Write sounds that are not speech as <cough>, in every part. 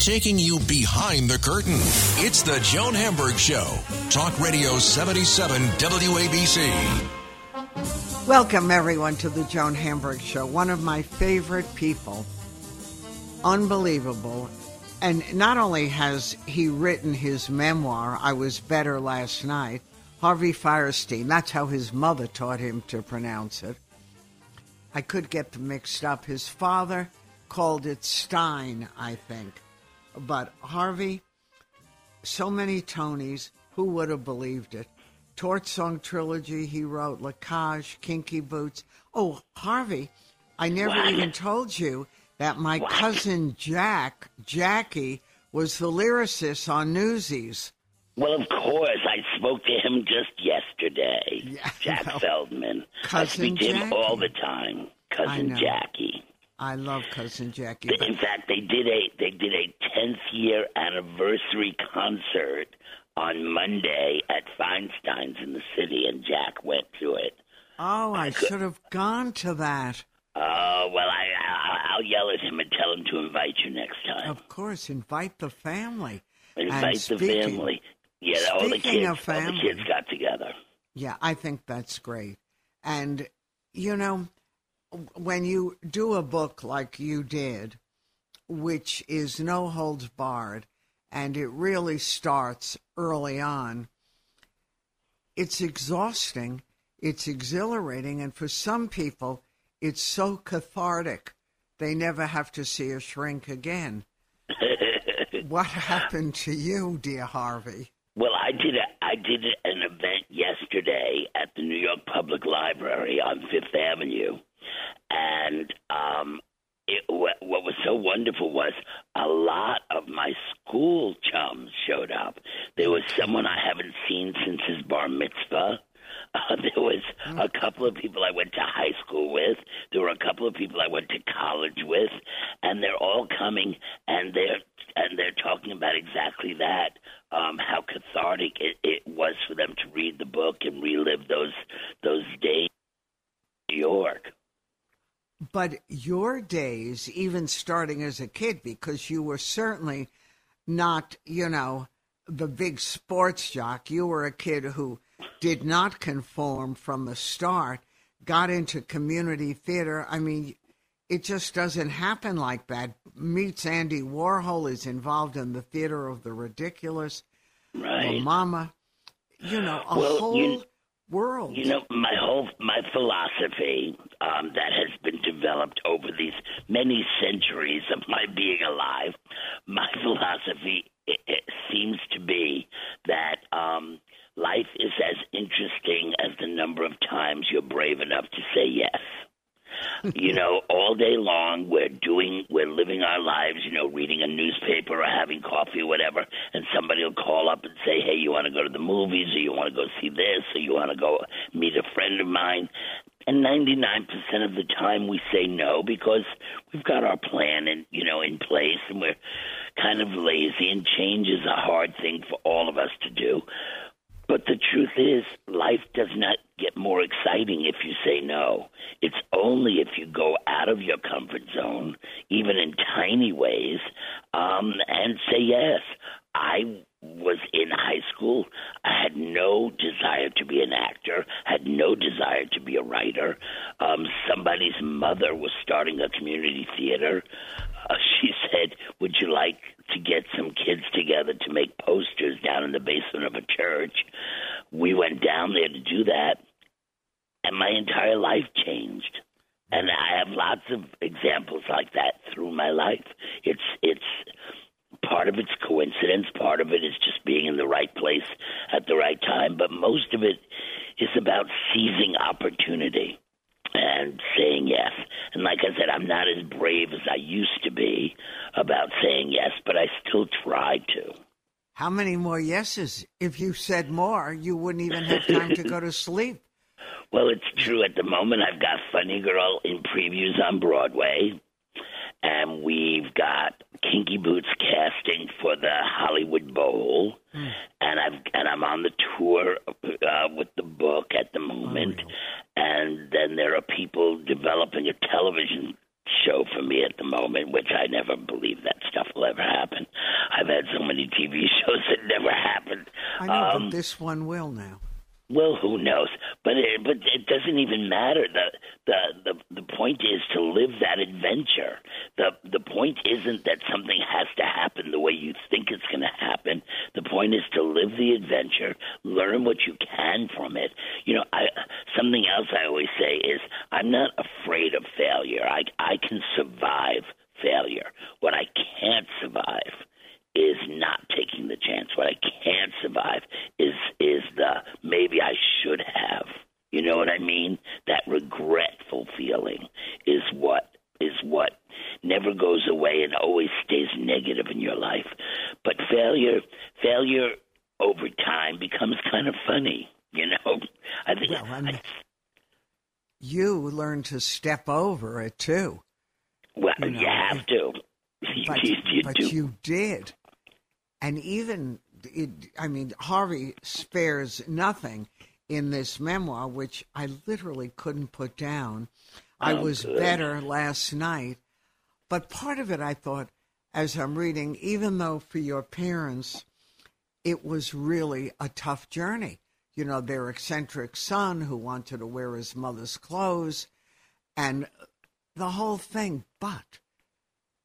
Taking you behind the curtain. It's the Joan Hamburg Show. Talk Radio 77 WABC. Welcome, everyone, to the Joan Hamburg Show. One of my favorite people. Unbelievable. And not only has he written his memoir, I Was Better Last Night, Harvey Fierstein, that's how his mother taught him to pronounce it. I could get them mixed up. His father called it Stein, I think. But Harvey, so many Tonys, who would have believed it? Torch Song Trilogy, he wrote La Cage, Kinky Boots. Oh, Harvey, I never What? even told you that my What? cousin Jack, Jackie, was the lyricist on Newsies. Well, of course, I spoke to him just yesterday. <laughs> Yeah, Jack well, Feldman. Cousin I speak to him Jackie. all the time. I Cousin know. Jackie. I love cousin Jackie. But- In fact, they did a they did a tenth year anniversary concert on Monday at Feinstein's in the city, and Jack went to it. oh, I should have gone to that. Oh well, I, I I'll yell at him and tell him to invite you next time. Of course, invite the family. invite the speaking- family. Yeah, all the kids, of all the kids got together. Yeah, I think that's great. And, you know, when you do a book like you did, which is no holds barred, and it really starts early on, it's exhausting, it's exhilarating, and for some people, it's so cathartic they never have to see a shrink again. <laughs> what happened to you, dear Harvey? Well, I did a I did an event yesterday at the New York Public Library on Fifth Avenue, and um, it, what, was so wonderful was a lot of my school chums showed up. There was someone I haven't seen since his bar mitzvah. <laughs> Uh, there was a couple of people I went to high school with. There were a couple of people I went to college with, and they're all coming and they're and they're talking about exactly that. Um, how cathartic it, it was for them to read the book and relive those those days in New York. But your days, even starting as a kid, because you were certainly not, you know, the big sports jock. You were a kid who did not conform from the start, got into community theater. I mean, it just doesn't happen like that. Meets Andy Warhol is involved in the theater of the ridiculous. Right. Well, Mama, you know, a Well, whole you- world. You know, my whole my philosophy um, that has been developed over these many centuries of my being alive, my <laughs> philosophy it, it seems to be that um, life is as interesting as the number of times you're brave enough to say yes. <laughs> you know, all day long we're doing, we're living our lives, you know, reading a newspaper or having coffee or whatever, and somebody will call up and say, hey, you want to go to the movies or you want to go see this or you want to go meet a friend of mine. And 99% of the time we say no because we've got our plan and, you know, in place and we're kind of lazy and change is a hard thing for all of us to do. But the truth is, life does not get more exciting if you say no. Only if you go out of your comfort zone, even in tiny ways, um, and say yes. I was in high school. I had no desire to be an actor, had no desire to be a writer. Um, somebody's mother was starting a community theater. Uh, she said, Would you like to get some kids together to make posters down in the basement of a church? We went down there to do that, and my entire life changed. And I have lots of examples like that through my life. It's it's part of it's coincidence, part of it is just being in the right place at the right time, but most of it is about seizing opportunity and saying yes. And like I said, I'm not as brave as I used to be, about saying yes, but I still try to. How many more yeses? If you said more, you wouldn't even have time to go to <laughs> sleep. Well, it's true. At the moment, I've got Funny Girl in previews on Broadway, and we've got Kinky Boots casting for the Hollywood Bowl, mm. and I've and I'm on the tour uh, with the book at the moment, oh, and then there are people developing a television show for me at the moment, which I never believe that stuff will ever happen. I've had so many TV <laughs> shows that never happened. I know, um, but this one will now. Well, who knows? But it, but it doesn't even matter. The, the the the point is to live that adventure. the The point isn't that something has to happen the way you think it's going to happen. The point is to live the adventure, learn what you can from it. You know, I something else I always say is I'm not afraid of failure. I I can survive failure. What I can't survive is not taking the chance. What I can't survive is is the maybe I should have. You know what I mean? That regretful feeling is what is what never goes away and always stays negative in your life. But failure failure over time becomes kind of funny, you know. <laughs> I think well, I, you learn to step over it too. Well, you, know, you have to. But, <laughs> you, you but you did and even it, I mean, Harvey spares nothing in this memoir, which I literally couldn't put down. I oh, was good. better last night, but part of it I thought, as I'm reading, even though for your parents, it was really a tough journey. You know, their eccentric son who wanted to wear his mother's clothes, and the whole thing. But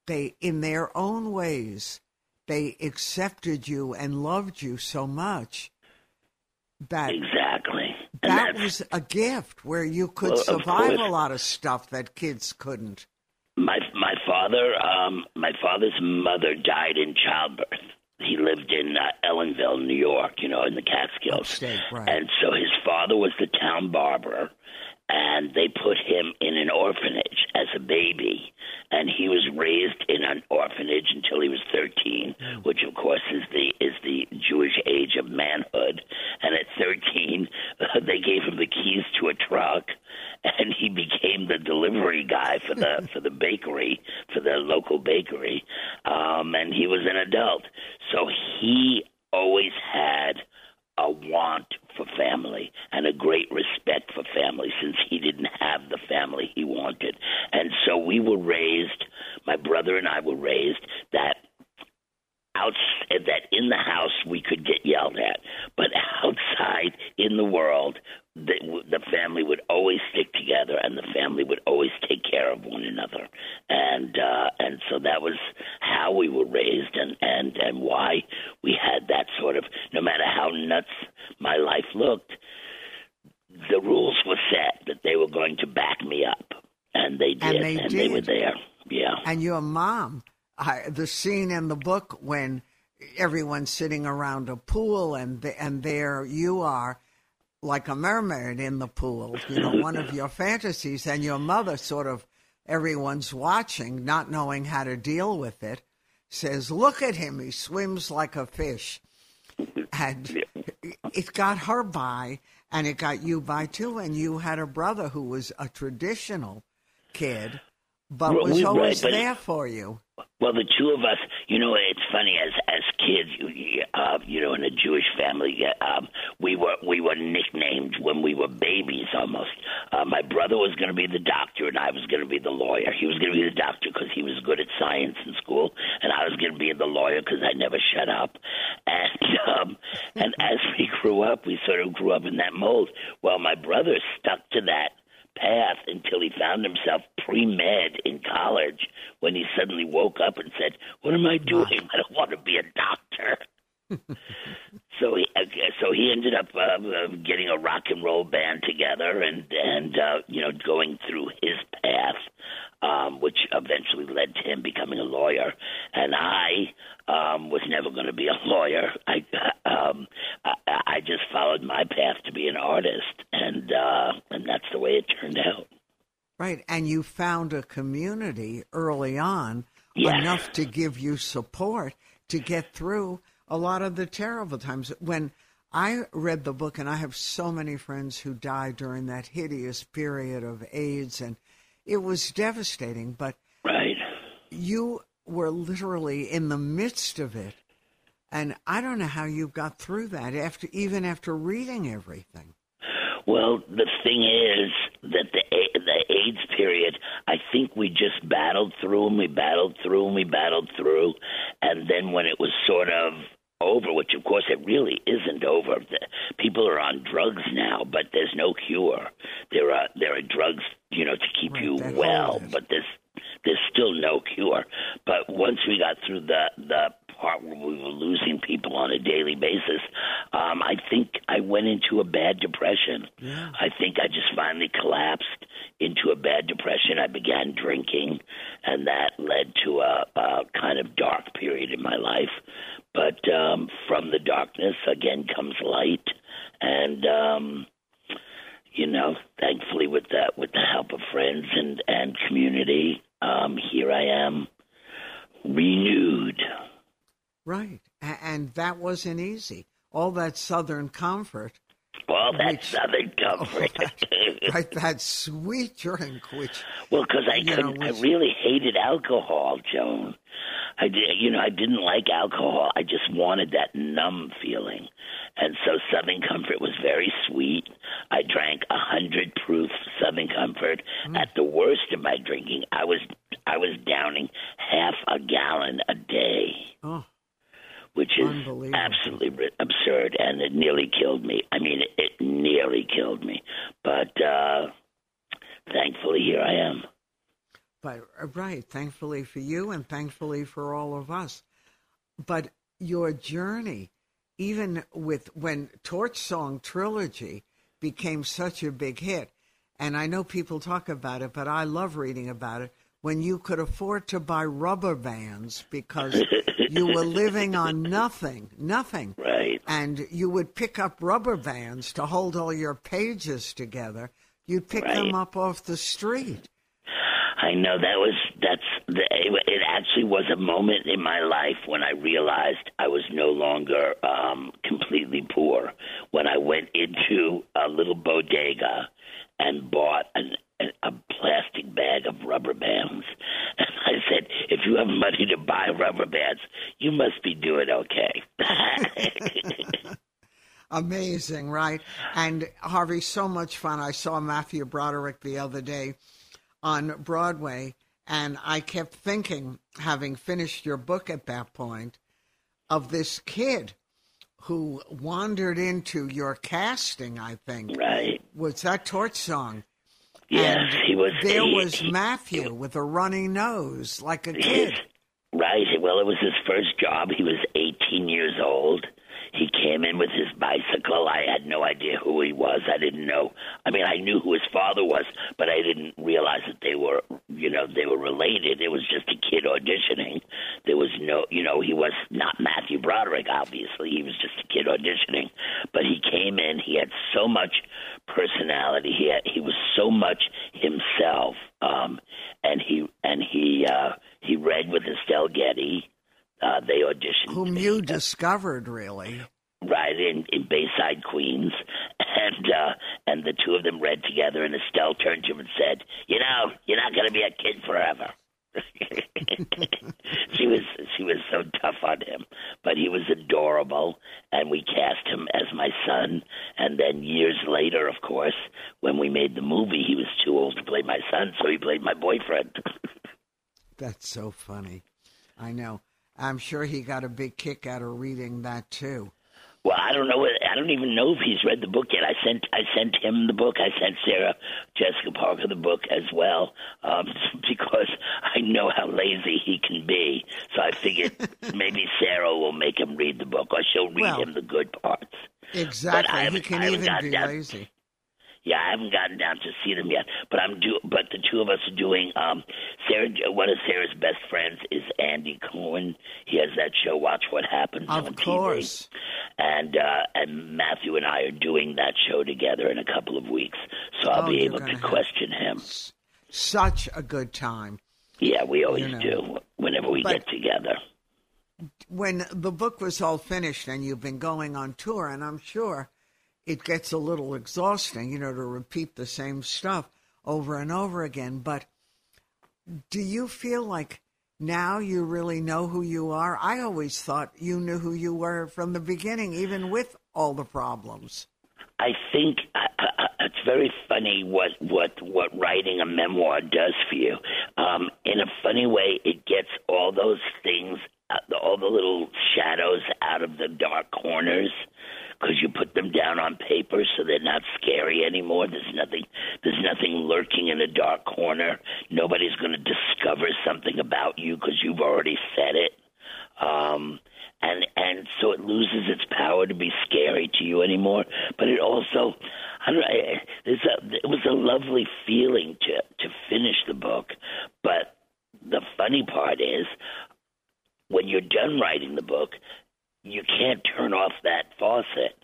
they, in their own ways, they accepted you and loved you so much that exactly that was a gift where you could well, survive a lot of stuff that kids couldn't. My my father, um, my father's mother died in childbirth. He lived in uh, Ellenville, New York, you know, in the Catskills, Upstate, right. and so his father was the town barber, and they put him in an orphanage as a baby. And he was raised in an orphanage until he was 13 mm. which of course is the is the Jewish age of manhood. And at 13 uh, <laughs> they gave him the keys to a truck and he became the delivery guy for the <laughs> for the bakery for the local bakery. Um and he was an adult. So he always had a want for family and a great respect for family since he didn't have the family he wanted. And so we were raised, my brother and I were raised that out that in the house we could get yelled at, but outside in the world the, the family would always stick together and the family would always take care of one another and uh and so that was how we were raised and and and why we had that sort of no matter how looked the rules were set that they were going to back me up and they did and they, and did. they were there yeah and your mom I, the scene in the book when everyone's sitting around a pool and the, and there you are like a mermaid in the pool, you know, one of <laughs> your fantasies, and your mother sort of everyone's watching, not knowing how to deal with it, says, Look at him, he swims like a fish. And it got her by, and it got you by too. And you had a brother who was a traditional kid, but was always right, but there for you. Well, the two of us, you know, it's funny as as kids, you, uh, you know, in a Jewish family, um, we were we were nicknamed when we were babies almost. Uh, my brother was going to be the doctor, and I was going to be the lawyer. He was going to be the doctor because he was good at science in school, and I was going to be the lawyer because I never shut up. And <laughs> um, and as we grew up, we sort of grew up in that mold. Well, my brother stuck to that path until he found himself pre med in college when he suddenly woke up and said, What am I doing? I don't want to be a doctor. <laughs> so he so he ended up uh, uh, getting a rock and roll band together and and uh, you know going through his path um, which eventually led to him becoming a lawyer. And I um, was never going to be a <laughs> lawyer. I, um, I I just followed my path to be an artist, and uh, and that's the way it turned out. Right, and you found a community early on Yes. enough to give you support to get through a lot of the terrible times. When I read the book, and I have so many friends who died during that hideous period of AIDS, and it was devastating, but Right. you were literally in the midst of it. And I don't know how you got through that after even after reading everything. Well, the thing is that the the AIDS period, I think we just battled through and we battled through and we battled through, and then when it was sort of over, which of course it really isn't over. The, people are on drugs now, but there's no cure. There are there are drugs, you know, to keep Right, you that well, hold it. but there's there's still no cure. But once we got through the the part where we were losing people on a daily basis, um, I think I went into a bad depression. I think I just finally collapsed into a bad depression. I began drinking, and that led to a, a kind of dark period in my life. But um, from the darkness again comes light, and um, you know, thankfully with the with the help of friends and and community, um, here I am, renewed. Right. A- And that wasn't easy. All that southern comfort, All that Which- southern <laughs> comfort. right? That sweet drink, which, Well, because I know, couldn't, I really hated alcohol, Joan. I did, you know, I didn't like alcohol. I just wanted that numb feeling, and so Southern Comfort was very sweet. I drank a hundred proof Southern Comfort. Mm. At the worst of my drinking, I was I was downing half a gallon a day, oh, which is absolutely absurd, and it nearly killed me. I mean, it, it nearly killed me, but uh, thankfully here I am. but uh, right. Thankfully for you and thankfully for all of us. But your journey, even with when Torch Song Trilogy became such a big hit, and I know people talk about it, but I love reading about it. When you could afford to buy rubber bands because <laughs> you were <laughs> living on nothing, nothing. Right. and you would pick up rubber bands to hold all your pages together. You'd pick them up off the street. I know that was that's the it actually was a moment in my life when I realized I was no longer um completely poor when I went into a little bodega and bought an a plastic bag of rubber bands. And I said, if you have money to buy rubber bands, you must be doing okay. <laughs> Amazing, right? And Harvey, so much fun. I saw Matthew Broderick the other day on Broadway, and I kept thinking, having finished your book at that point, of this kid who wandered into your casting, I think. right. Was that Torch Song? Yes, And he was There he- was he- Matthew with a runny nose, like a His, kid. right. Well, it was his first job. He was 18 years old. He came in with his bicycle. I had no idea who he was. I didn't know. I mean, I knew who his father was, but I didn't realize that they were, you know, they were related. It was just a kid auditioning. There was no, you know, he was not Matthew Broderick, obviously. He was just a kid auditioning. But he came in. He had so much personality. He had, he was so much himself. Um, and he and he uh, he read with Estelle Getty. Uh, they auditioned Whom you discovered, really. right in, in Bayside, Queens, <laughs> and uh, and the two of them read together. And Estelle turned to him and said, "You know, you're not going to be a kid forever." she was she was so tough on him, but he was adorable, and we cast him as my son. And then years later, of course, when we made the movie, he was too old to play my son, so he played my boyfriend. That's so funny. I know. I'm sure he got a big kick out of reading that too. Well, I don't know. what- I don't even know if he's read the book yet. I sent I sent him the book. I sent Sarah Jessica Parker the book as well, um, <laughs> because I know how lazy he can be. So I figured <laughs> maybe Sarah will make him read the book, or she'll read Well, him the good parts. Exactly. He can even be down- lazy. Yeah, I haven't gotten down to see them yet, but I'm do. But the two of us are doing. Um, Sarah, one of Sarah's best friends is Andy Cohen. He has that show, Watch What Happens Of on TV course. and uh, and Matthew and I are doing that show together in a couple of weeks, so I'll Oh, be able gonna question him. Such a good time. Yeah, we always You know. do whenever we But- get together. when the book was all finished and you've been going on tour, and I'm sure it gets a little exhausting, you know, to repeat the same stuff over and over again. But do you feel like now you really know who you are? I always thought you knew who you were from the beginning, even with all the problems. I think uh, uh, it's very funny what what what writing a memoir does for you. Um, in a funny way, it gets all those things, uh, all the little shadows out of the dark corners because you put them down on paper so they're not scary anymore. There's nothing there's nothing lurking in a dark corner. Nobody's going to discover something about you because you've already said it. Um, and and so it loses its power to be scary to you anymore. But it also, I don't know, I- a, it was a lovely feeling to to finish the book. But the funny part is, when you're done writing the book, you can't turn off that faucet.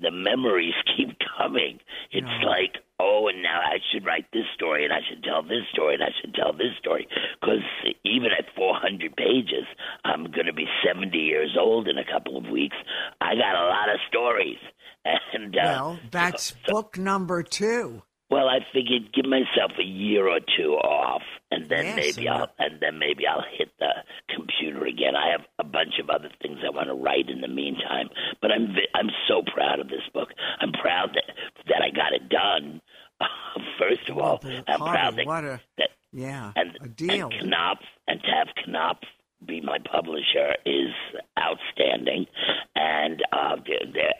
The memories <laughs> keep coming. It's No. like, oh, and now I should write this story, and I should tell this story, and I should tell this story. Because even at 400 pages, I'm going to be 70 years old in a couple of weeks. I got a lot of stories. <laughs> And uh, Well, that's <laughs> book number two. Well, I figured give myself a year or two off, and then Yes, maybe and I'll and then maybe I'll hit the computer again. I have a bunch of other things I want to write in the meantime, but I'm I'm so proud of this book. I'm proud that that I got it done. <laughs> First of all, Well, I'm proud that, what a that yeah, and a deal. and Knopf and to have Knopf be my publisher is outstanding, and uh, they- they-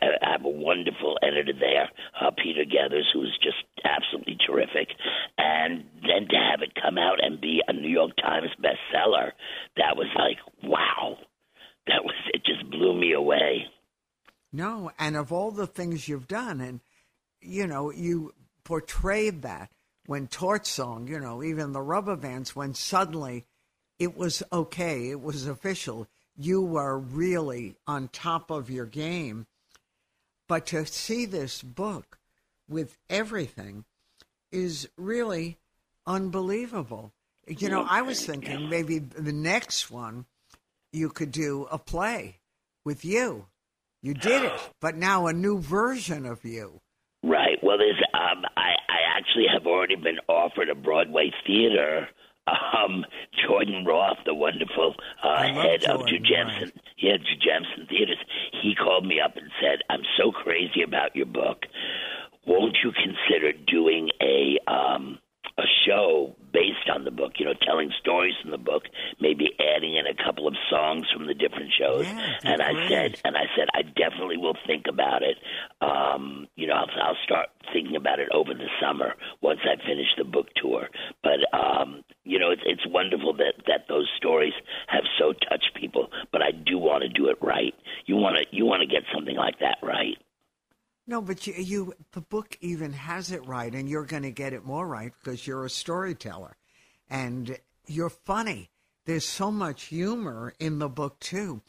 I have a wonderful editor there, uh, Peter Gethers, who's just absolutely terrific, and then to have it come out and be a New York Times bestseller, that was like wow, that was it just blew me away. No, and of all the things you've done, and you know, you portrayed that when Torch Song, you know, even the rubber bands, when suddenly it was okay, it was official, you were really on top of your game. But to see this book with everything is really unbelievable. You know, I was thinking maybe the next one you could do a play with you. You did it, but now a new version of you. Right. Well, there's um, I I actually have already been offered a Broadway theater. Um, Jordan Roth, the wonderful uh, head of Jordan, Jujamcyn, right. yeah, Jujamcyn Theaters, he called me up and said, "I'm so crazy about your book. Won't you consider doing a um, a show based on the book? You know, telling stories from the book, maybe adding in a couple of songs from the different shows." Yeah, and I said, and I said, I definitely will think about it. Um, you know, I'll, I'll start thinking about it over the summer once I finish the book tour. But um, you know, it's it's wonderful that that those stories have so touched people. But I do want to do it right. You want to you want to get something like that right. No, but you, you the book even has it right, and you're going to get it more right because you're a storyteller, and you're funny. There's so much humor in the book too.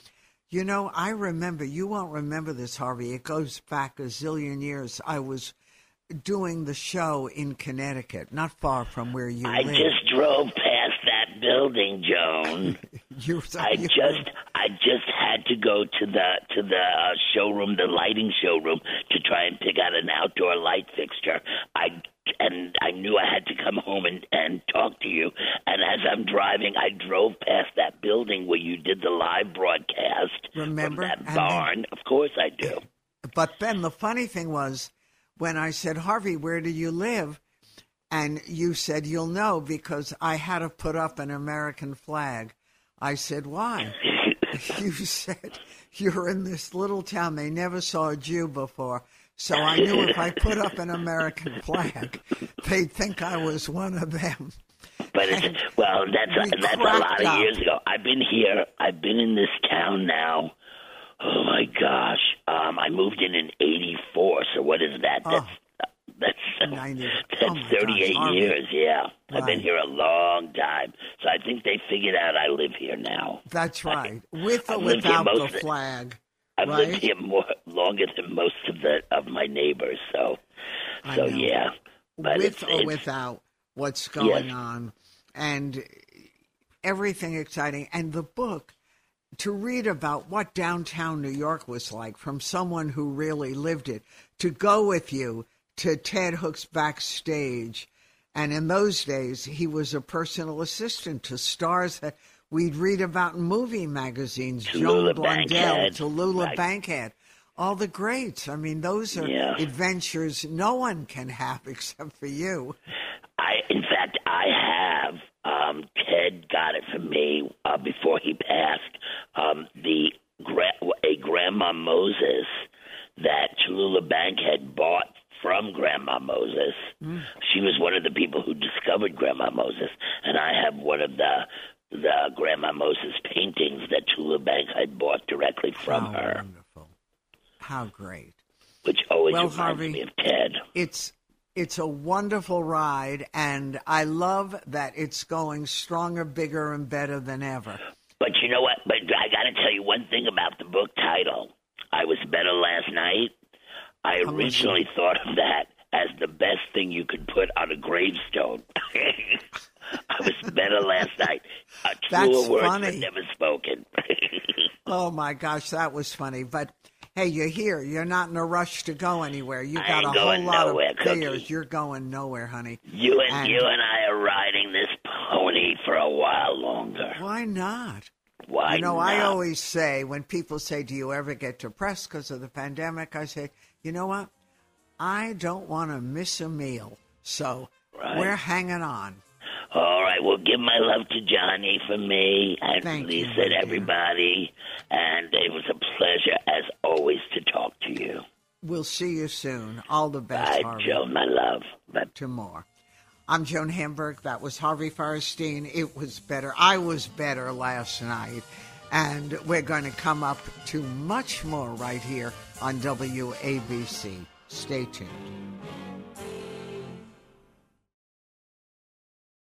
You know, I remember. You won't remember this, Harvey. It goes back a zillion years. I was doing the show in Connecticut, not far from where you I live. just drove past that building, Joan. <laughs> you, I <laughs> you- just I just had to go to the to the uh, showroom, the lighting showroom, try and pick out an outdoor light fixture. I and I knew I had to come home and and talk to you. And as I'm driving, I drove past that building where you did the live broadcast Remember? from that And then- barn. of course, I do. But then the funny thing was when I said, Harvey, where do you live? And you said, you'll know because I had to put up an American flag. I said, why? <laughs> <laughs> you said, you're in this little town. They never saw a Jew before. So I knew if I put up an American flag, they'd think I was one of them. But it's well, that's We that's a lot of up. years ago. I've been here. I've been in this town now. Oh my gosh! Um, I moved in in '84. So what is that? That's that's 90. <laughs> that's Oh, 38 gosh, years. Yeah, I've been here a long time. So I think they figured out I live here now. That's right. With or here without the- flag. I've right? lived here more longer than most of the of my neighbors. So I so know. yeah. But with it's, or it's, without what's going Yes. on. And everything exciting. And the book, to read about what downtown New York was like from someone who really lived it, to go with you to Ted Hook's backstage. And in those days, he was a personal assistant to stars that we'd read about movie magazines. Tallulah Joan Blondell, Bankhead. Tallulah Right. Bankhead, all the greats. I mean, those are Yeah. adventures no one can have <laughs> except for you. I, in fact, I have. Um, Ted got it for me uh, before he passed. Um, the gra- a Grandma Moses that Tallulah Bankhead bought from Grandma Moses. She was one of the people who discovered Grandma Moses, and I have one of the the Grandma Moses paintings that Tallulah Bankhead bought directly from How her, wonderful. How great. which always Well, reminds Harvey- me of Ted. It's it's a wonderful ride and I love that it's going stronger, bigger and better than ever. But you know what? But I got to tell you one thing about the book title. I was better last night. I originally thought of that as the best thing you could put on a gravestone. <laughs> I was better last night. That's truer words were never spoken. <laughs> Oh my gosh, that was funny. But hey, you're here. You're not in a rush to go anywhere. You got a whole lot nowhere, of Cookie. fears. You're going nowhere, honey. you and, And- you and I are riding this pony for a while longer. Why not? Why you know, not? I always say when people say, "Do you ever get depressed because of the pandemic?" I say, "You know what? I don't want to miss a meal, so Right. we're hanging on." All right, well, give my love to Johnny for me and Thank Lisa and everybody. And it was a pleasure, as always, to talk to you. We'll see you soon. All the best, Bye, Harvey. Joe, my love. Bye. To more. I'm Joan Hamburg. That was Harvey Fierstein. It was better. I was better last night. And we're going to come up to much more right here on WABC. Stay tuned.